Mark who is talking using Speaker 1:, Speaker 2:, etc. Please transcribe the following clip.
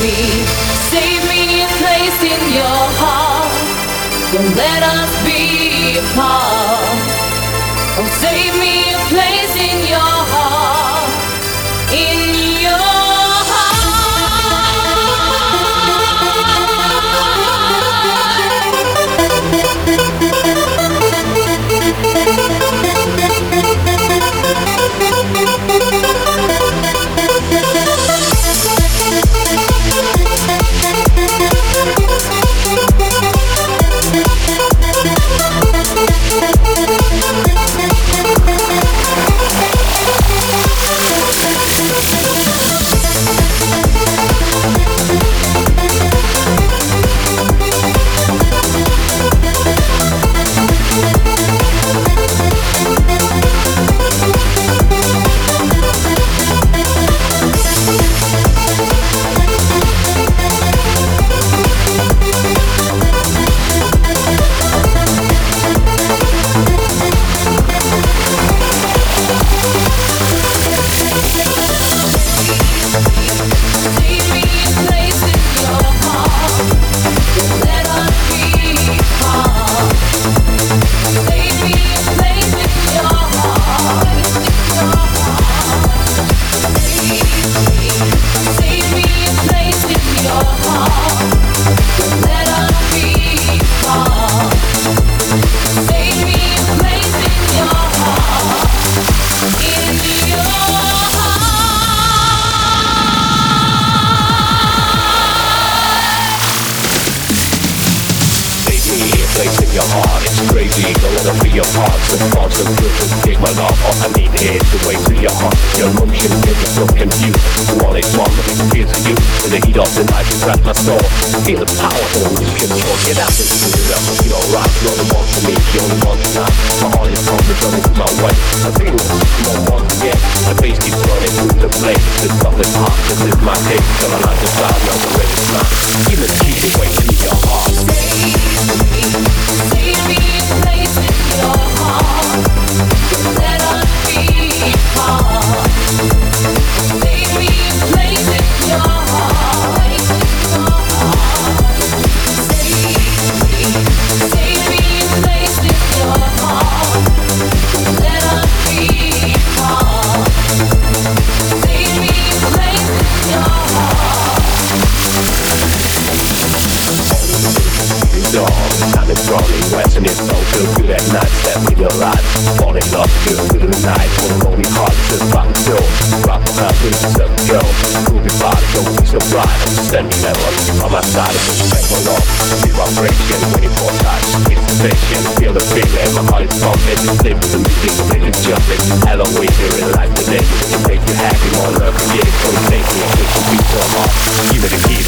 Speaker 1: me, save me a place in your heart. Don't let us be apart. Your heart,
Speaker 2: it's crazy, let them be your parts The thoughts of to take my love, all I need is the way to your heart. Your emotion get me so confused. One is one, but it feels you? In the heat of the night, you grab my soul. Feel the power, don't lose control Get out and do it up, feel alright You're the one for me, you're the one tonight My heart is hungry, running through my way I think no one again My face keeps running through the flame This something hot, this is my taste Till I like the sound, you're the ready tonight Give it, it, dog Time is rolling, west and it's so feel good at night Step in your life, fall in love, good at night For the lonely heart, just rock the show Rock the house, please just let go Move your body, don't be so bright standing there, on my side It's just make one off, feel vibration for touch, it's sensation Feel the feeling, my heart is pumping Live with the music, it jumping Hello, we here in life today To make you happy, more love, forget it Don't take me, it should be so hard Give me the key